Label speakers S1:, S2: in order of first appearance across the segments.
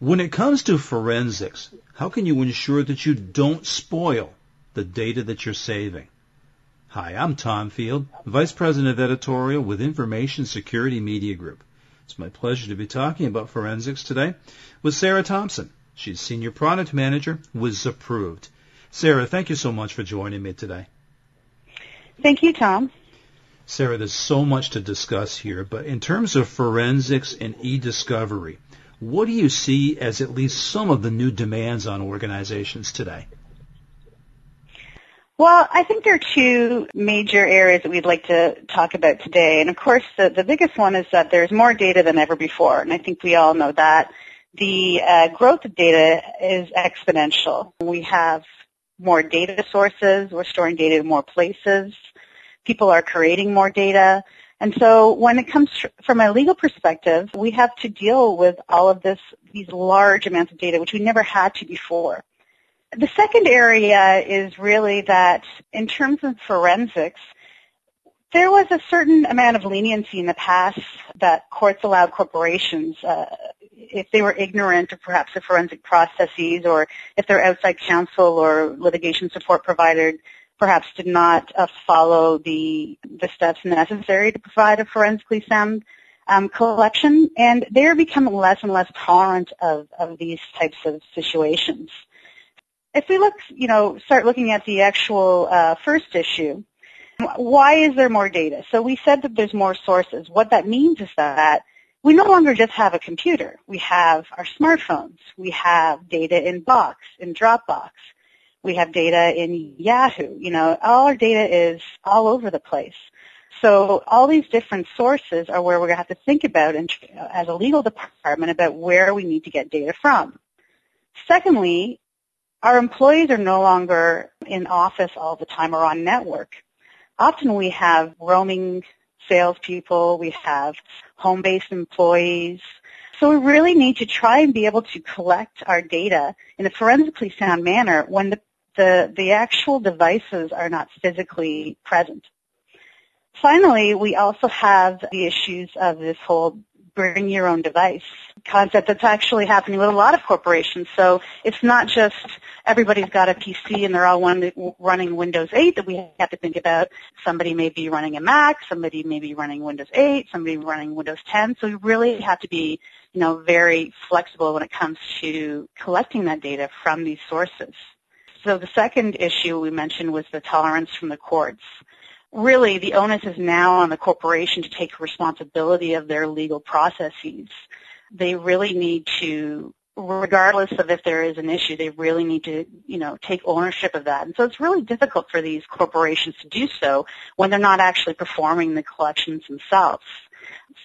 S1: When it comes to forensics, how can you ensure that you don't spoil the data that you're saving? Hi, I'm Tom Field, Vice President of Editorial with Information Security Media Group. It's my pleasure to be talking about forensics today with Sarah Thompson. She's Senior Product Manager with Zapproved. Sarah, thank you so much for joining me today.
S2: Thank you, Tom.
S1: Sarah, there's so much to discuss here, but in terms of forensics and e-discovery, what do you see as at least some of the new demands on organizations today?
S2: Well, I think there are two major areas that we'd like to talk about today. And of course, the, the biggest one is that there's more data than ever before. And I think we all know that. The uh, growth of data is exponential. We have more data sources. We're storing data in more places. People are creating more data. And so when it comes from a legal perspective, we have to deal with all of this, these large amounts of data, which we never had to before. The second area is really that in terms of forensics, there was a certain amount of leniency in the past that courts allowed corporations, uh, if they were ignorant of perhaps the forensic processes or if their outside counsel or litigation support provider perhaps did not uh, follow the, the steps necessary to provide a forensically sound um, collection, and they're becoming less and less tolerant of, of these types of situations. If we look, you know, start looking at the actual uh, first issue, why is there more data? So we said that there's more sources. What that means is that we no longer just have a computer. We have our smartphones. We have data in Box, in Dropbox. We have data in Yahoo. You know, all our data is all over the place. So all these different sources are where we're going to have to think about as a legal department about where we need to get data from. Secondly, our employees are no longer in office all the time or on network. Often we have roaming salespeople, we have home-based employees. So we really need to try and be able to collect our data in a forensically sound manner when the the, the actual devices are not physically present. Finally, we also have the issues of this whole bring your own device concept that's actually happening with a lot of corporations. So it's not just everybody's got a PC and they're all one, running Windows 8 that we have to think about. Somebody may be running a Mac, somebody may be running Windows 8, somebody running Windows 10. So we really have to be, you know, very flexible when it comes to collecting that data from these sources. So the second issue we mentioned was the tolerance from the courts. Really, the onus is now on the corporation to take responsibility of their legal processes. They really need to, regardless of if there is an issue, they really need to, you know, take ownership of that. And so it's really difficult for these corporations to do so when they're not actually performing the collections themselves.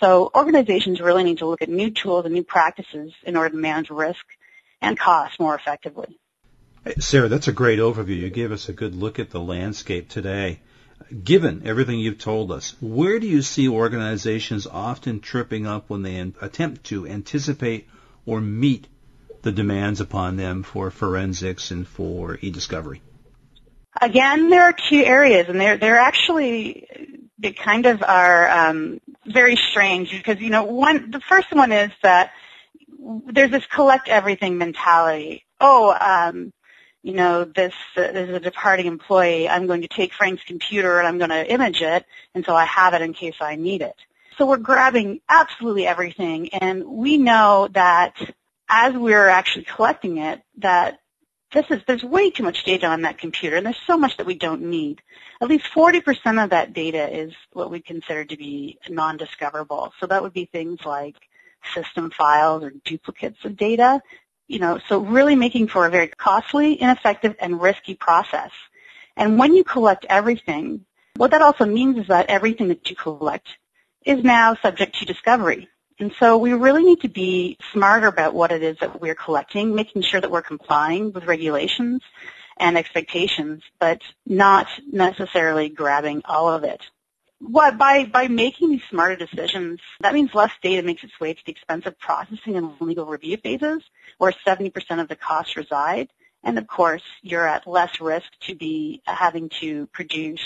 S2: So organizations really need to look at new tools and new practices in order to manage risk and cost more effectively.
S1: Sarah, that's a great overview. You gave us a good look at the landscape today. Given everything you've told us, where do you see organizations often tripping up when they attempt to anticipate or meet the demands upon them for forensics and for e-discovery?
S2: Again, there are two areas, and they're they're actually they kind of are um, very strange because you know one the first one is that there's this collect everything mentality. Oh, um, you know, this, this is a departing employee. I'm going to take Frank's computer and I'm going to image it until I have it in case I need it. So we're grabbing absolutely everything and we know that as we're actually collecting it, that this is, there's way too much data on that computer and there's so much that we don't need. At least 40% of that data is what we consider to be non-discoverable. So that would be things like system files or duplicates of data you know, so really making for a very costly, ineffective, and risky process. And when you collect everything, what that also means is that everything that you collect is now subject to discovery. And so we really need to be smarter about what it is that we're collecting, making sure that we're complying with regulations and expectations, but not necessarily grabbing all of it. What, by, by making these smarter decisions, that means less data makes its way to the expensive processing and legal review phases, where 70% of the costs reside. And of course, you're at less risk to be having to produce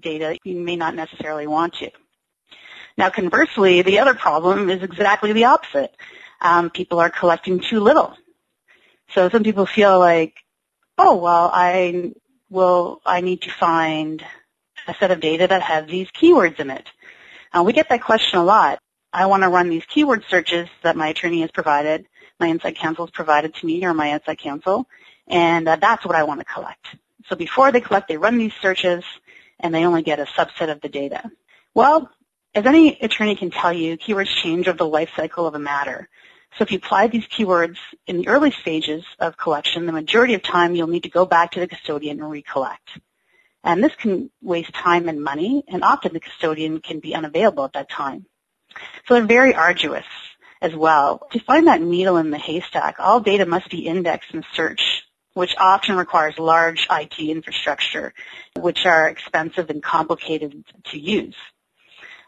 S2: data you may not necessarily want to. Now conversely, the other problem is exactly the opposite. um, people are collecting too little. So some people feel like, oh well, I will I need to find a set of data that has these keywords in it. Uh, we get that question a lot. I want to run these keyword searches that my attorney has provided, my inside counsel has provided to me or my inside counsel, and uh, that's what I want to collect. So before they collect, they run these searches, and they only get a subset of the data. Well, as any attorney can tell you, keywords change over the life cycle of a matter. So if you apply these keywords in the early stages of collection, the majority of time you'll need to go back to the custodian and recollect. And this can waste time and money, and often the custodian can be unavailable at that time. So they're very arduous as well. To find that needle in the haystack, all data must be indexed and searched, which often requires large IT infrastructure, which are expensive and complicated to use.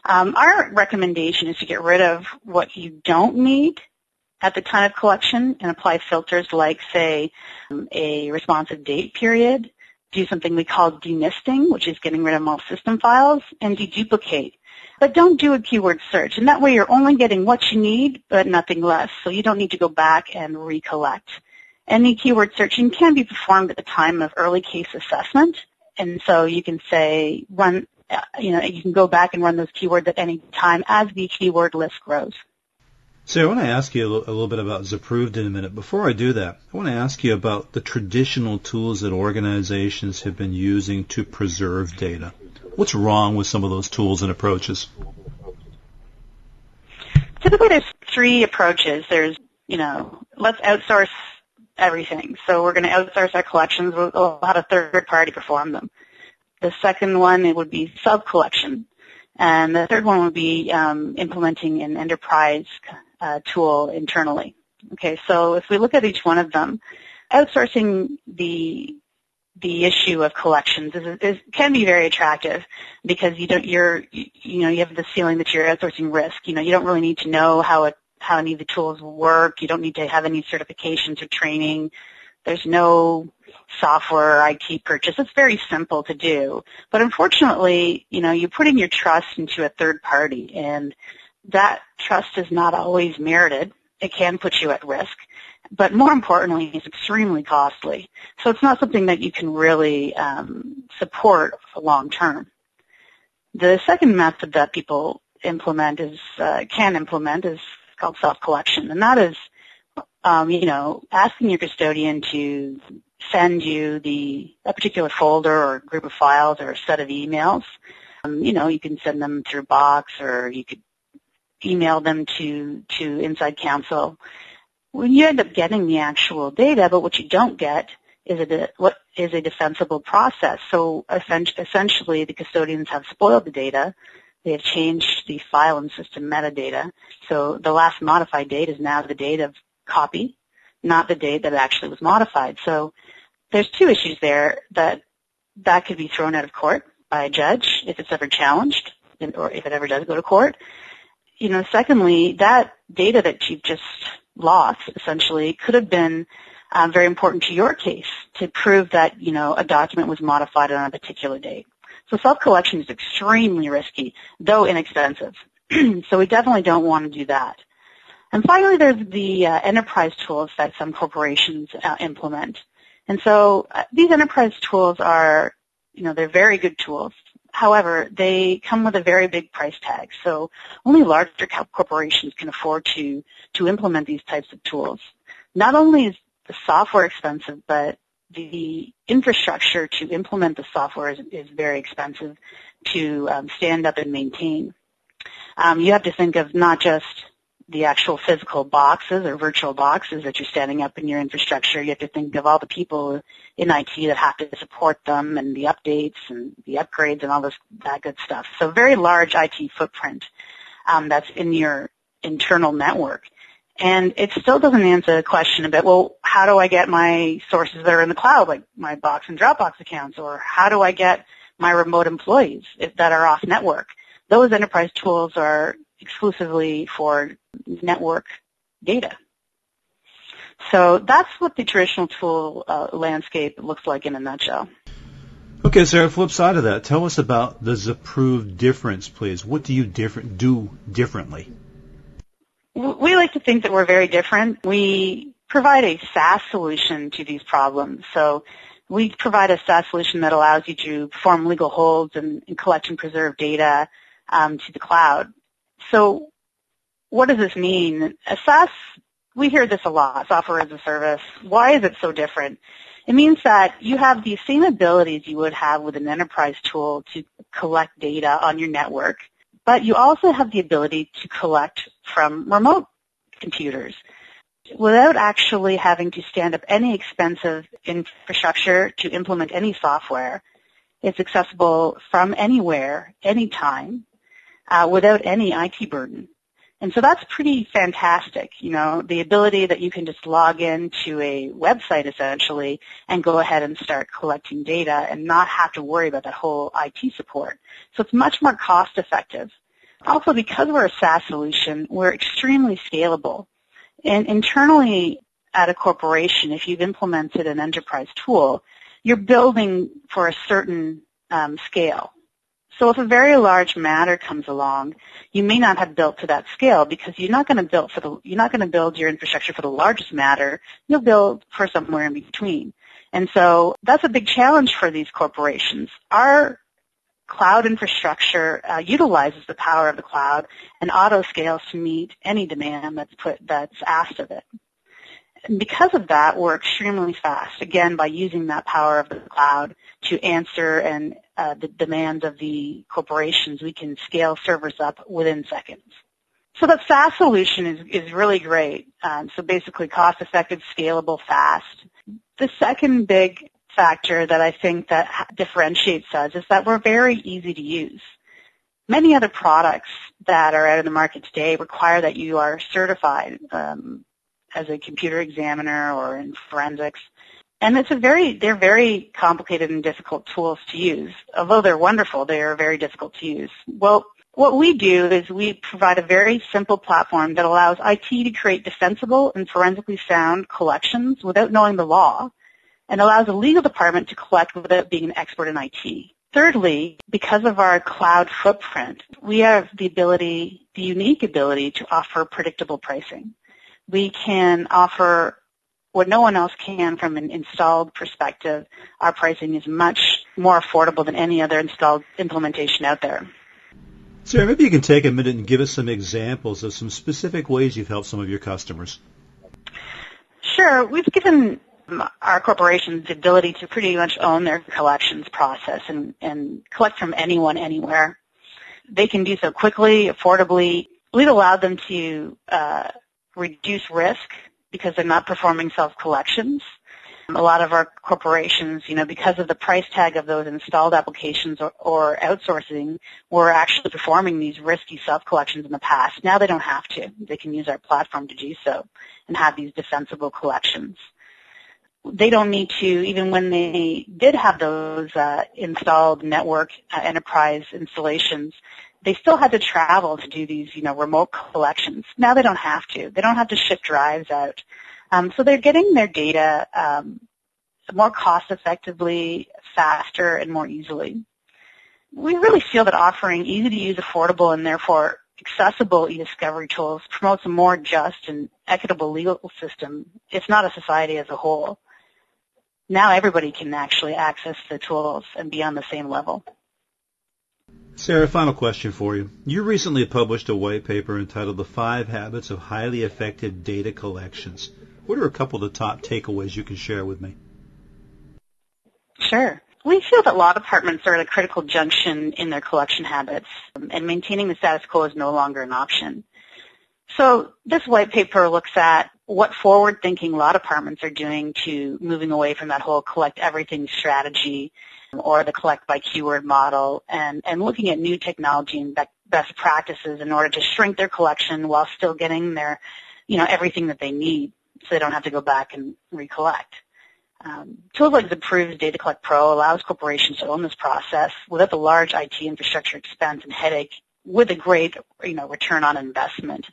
S2: Um, our recommendation is to get rid of what you don't need at the time of collection and apply filters like, say, um, a responsive date period, do something we call denisting, which is getting rid of all system files, and deduplicate. But don't do a keyword search, and that way you're only getting what you need, but nothing less, so you don't need to go back and recollect. Any keyword searching can be performed at the time of early case assessment, and so you can say run, uh, you know, you can go back and run those keywords at any time as the keyword list grows.
S1: So I want to ask you a little bit about Zapproved in a minute. Before I do that, I want to ask you about the traditional tools that organizations have been using to preserve data. What's wrong with some of those tools and approaches?
S2: Typically there's three approaches. There's, you know, let's outsource everything. So we're going to outsource our collections. We'll have a third party perform them. The second one, it would be sub-collection. And the third one would be um, implementing an enterprise uh, tool internally. Okay, so if we look at each one of them, outsourcing the the issue of collections is, is, can be very attractive because you don't you're you know you have this feeling that you're outsourcing risk. You know you don't really need to know how it how any of the tools work. You don't need to have any certifications or training. There's no software or IT purchase. It's very simple to do. But unfortunately, you know, you're putting your trust into a third party and that trust is not always merited. It can put you at risk. But more importantly, it's extremely costly. So it's not something that you can really um, support long term. The second method that people implement is uh, can implement is called self collection, and that is, um, you know, asking your custodian to send you the a particular folder or group of files or a set of emails. Um, you know, you can send them through Box or you could email them to to inside counsel. When you end up getting the actual data, but what you don't get is a what is a defensible process. So essentially, the custodians have spoiled the data. They have changed the file and system metadata. So the last modified date is now the date of copy, not the date that it actually was modified. So there's two issues there that that could be thrown out of court by a judge if it's ever challenged or if it ever does go to court you know, secondly, that data that you've just lost essentially could have been um, very important to your case to prove that, you know, a document was modified on a particular date. So self-collection is extremely risky, though inexpensive. so we definitely don't want to do that. And finally, there's the uh, enterprise tools that some corporations uh, implement. And so uh, these enterprise tools are, you know, they're very good tools. However, they come with a very big price tag. So only larger corporations can afford to, to implement these types of tools. Not only is the software expensive, but the infrastructure to implement the software is, is very expensive to um, stand up and maintain. Um, you have to think of not just the actual physical boxes or virtual boxes that you're standing up in your infrastructure. You have to think of all the people in IT that have to support them and the updates and the upgrades and all this that good stuff. So very large IT footprint um, that's in your internal network. And it still doesn't answer the question about, well, how do I get my sources that are in the cloud, like my Box and Dropbox accounts, or how do I get my remote employees that are off network? Those enterprise tools are exclusively for network data. So that's what the traditional tool uh, landscape looks like in a nutshell.
S1: Okay, Sarah, flip side of that, tell us about the Zapproved difference, please. What do you different, do differently?
S2: We like to think that we're very different. We provide a SaaS solution to these problems. So we provide a SaaS solution that allows you to perform legal holds and, and collect and preserve data um, to the cloud. So what does this mean? A SaaS, we hear this a lot, software as a service. Why is it so different? It means that you have the same abilities you would have with an enterprise tool to collect data on your network, but you also have the ability to collect from remote computers without actually having to stand up any expensive infrastructure to implement any software. It's accessible from anywhere, anytime, uh, without any IT burden. And so that's pretty fantastic, you know, the ability that you can just log into a website essentially and go ahead and start collecting data and not have to worry about that whole IT support. So it's much more cost effective. Also because we're a SaaS solution, we're extremely scalable. And internally at a corporation, if you've implemented an enterprise tool, you're building for a certain um, scale. So if a very large matter comes along, you may not have built to that scale because you're not going to build for the you're not going to build your infrastructure for the largest matter. You'll build for somewhere in between. And so that's a big challenge for these corporations. Our cloud infrastructure uh, utilizes the power of the cloud and auto scales to meet any demand that's put that's asked of it. And because of that, we're extremely fast, again, by using that power of the cloud to answer and uh, the demands of the corporations. We can scale servers up within seconds. So that SaaS solution is, is really great. Um, so basically cost effective, scalable, fast. The second big factor that I think that differentiates us is that we're very easy to use. Many other products that are out in the market today require that you are certified um, as a computer examiner or in forensics. And it's a very, they're very complicated and difficult tools to use. Although they're wonderful, they are very difficult to use. Well, what we do is we provide a very simple platform that allows IT to create defensible and forensically sound collections without knowing the law and allows a legal department to collect without being an expert in IT. Thirdly, because of our cloud footprint, we have the ability, the unique ability to offer predictable pricing we can offer what no one else can from an installed perspective. Our pricing is much more affordable than any other installed implementation out there.
S1: Sarah, maybe you can take a minute and give us some examples of some specific ways you've helped some of your customers.
S2: Sure. We've given our corporations the ability to pretty much own their collections process and, and collect from anyone, anywhere. They can do so quickly, affordably. We've allowed them to uh, reduce risk because they're not performing self-collections. A lot of our corporations, you know, because of the price tag of those installed applications or, or outsourcing, were actually performing these risky self-collections in the past. Now they don't have to. They can use our platform to do so and have these defensible collections. They don't need to, even when they did have those uh, installed network uh, enterprise installations, they still had to travel to do these, you know, remote collections. Now they don't have to. They don't have to ship drives out. Um, so they're getting their data um, more cost effectively, faster, and more easily. We really feel that offering easy to use, affordable, and therefore accessible e-discovery tools promotes a more just and equitable legal system, if not a society as a whole. Now everybody can actually access the tools and be on the same level.
S1: Sarah, final question for you. You recently published a white paper entitled The Five Habits of Highly Effective Data Collections. What are a couple of the top takeaways you can share with me?
S2: Sure. We feel that law departments are at a critical junction in their collection habits, and maintaining the status quo is no longer an option. So this white paper looks at what forward-thinking law departments are doing to moving away from that whole collect everything strategy or the collect by keyword model and, and looking at new technology and best practices in order to shrink their collection while still getting their, you know, everything that they need so they don't have to go back and recollect. Um, tools like Zapproved's Data Collect Pro allows corporations to own this process without the large IT infrastructure expense and headache with a great, you know, return on investment.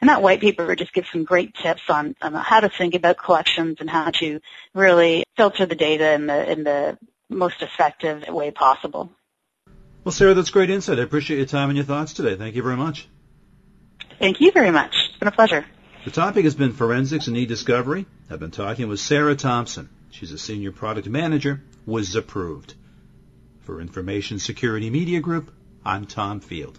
S2: And that white paper just gives some great tips on, on how to think about collections and how to really filter the data in the in the most effective way possible.
S1: Well, Sarah, that's great insight. I appreciate your time and your thoughts today. Thank you very much.
S2: Thank you very much. It's been a pleasure.
S1: The topic has been forensics and e-discovery. I've been talking with Sarah Thompson. She's a senior product manager with Zapproved. For Information Security Media Group, I'm Tom Field.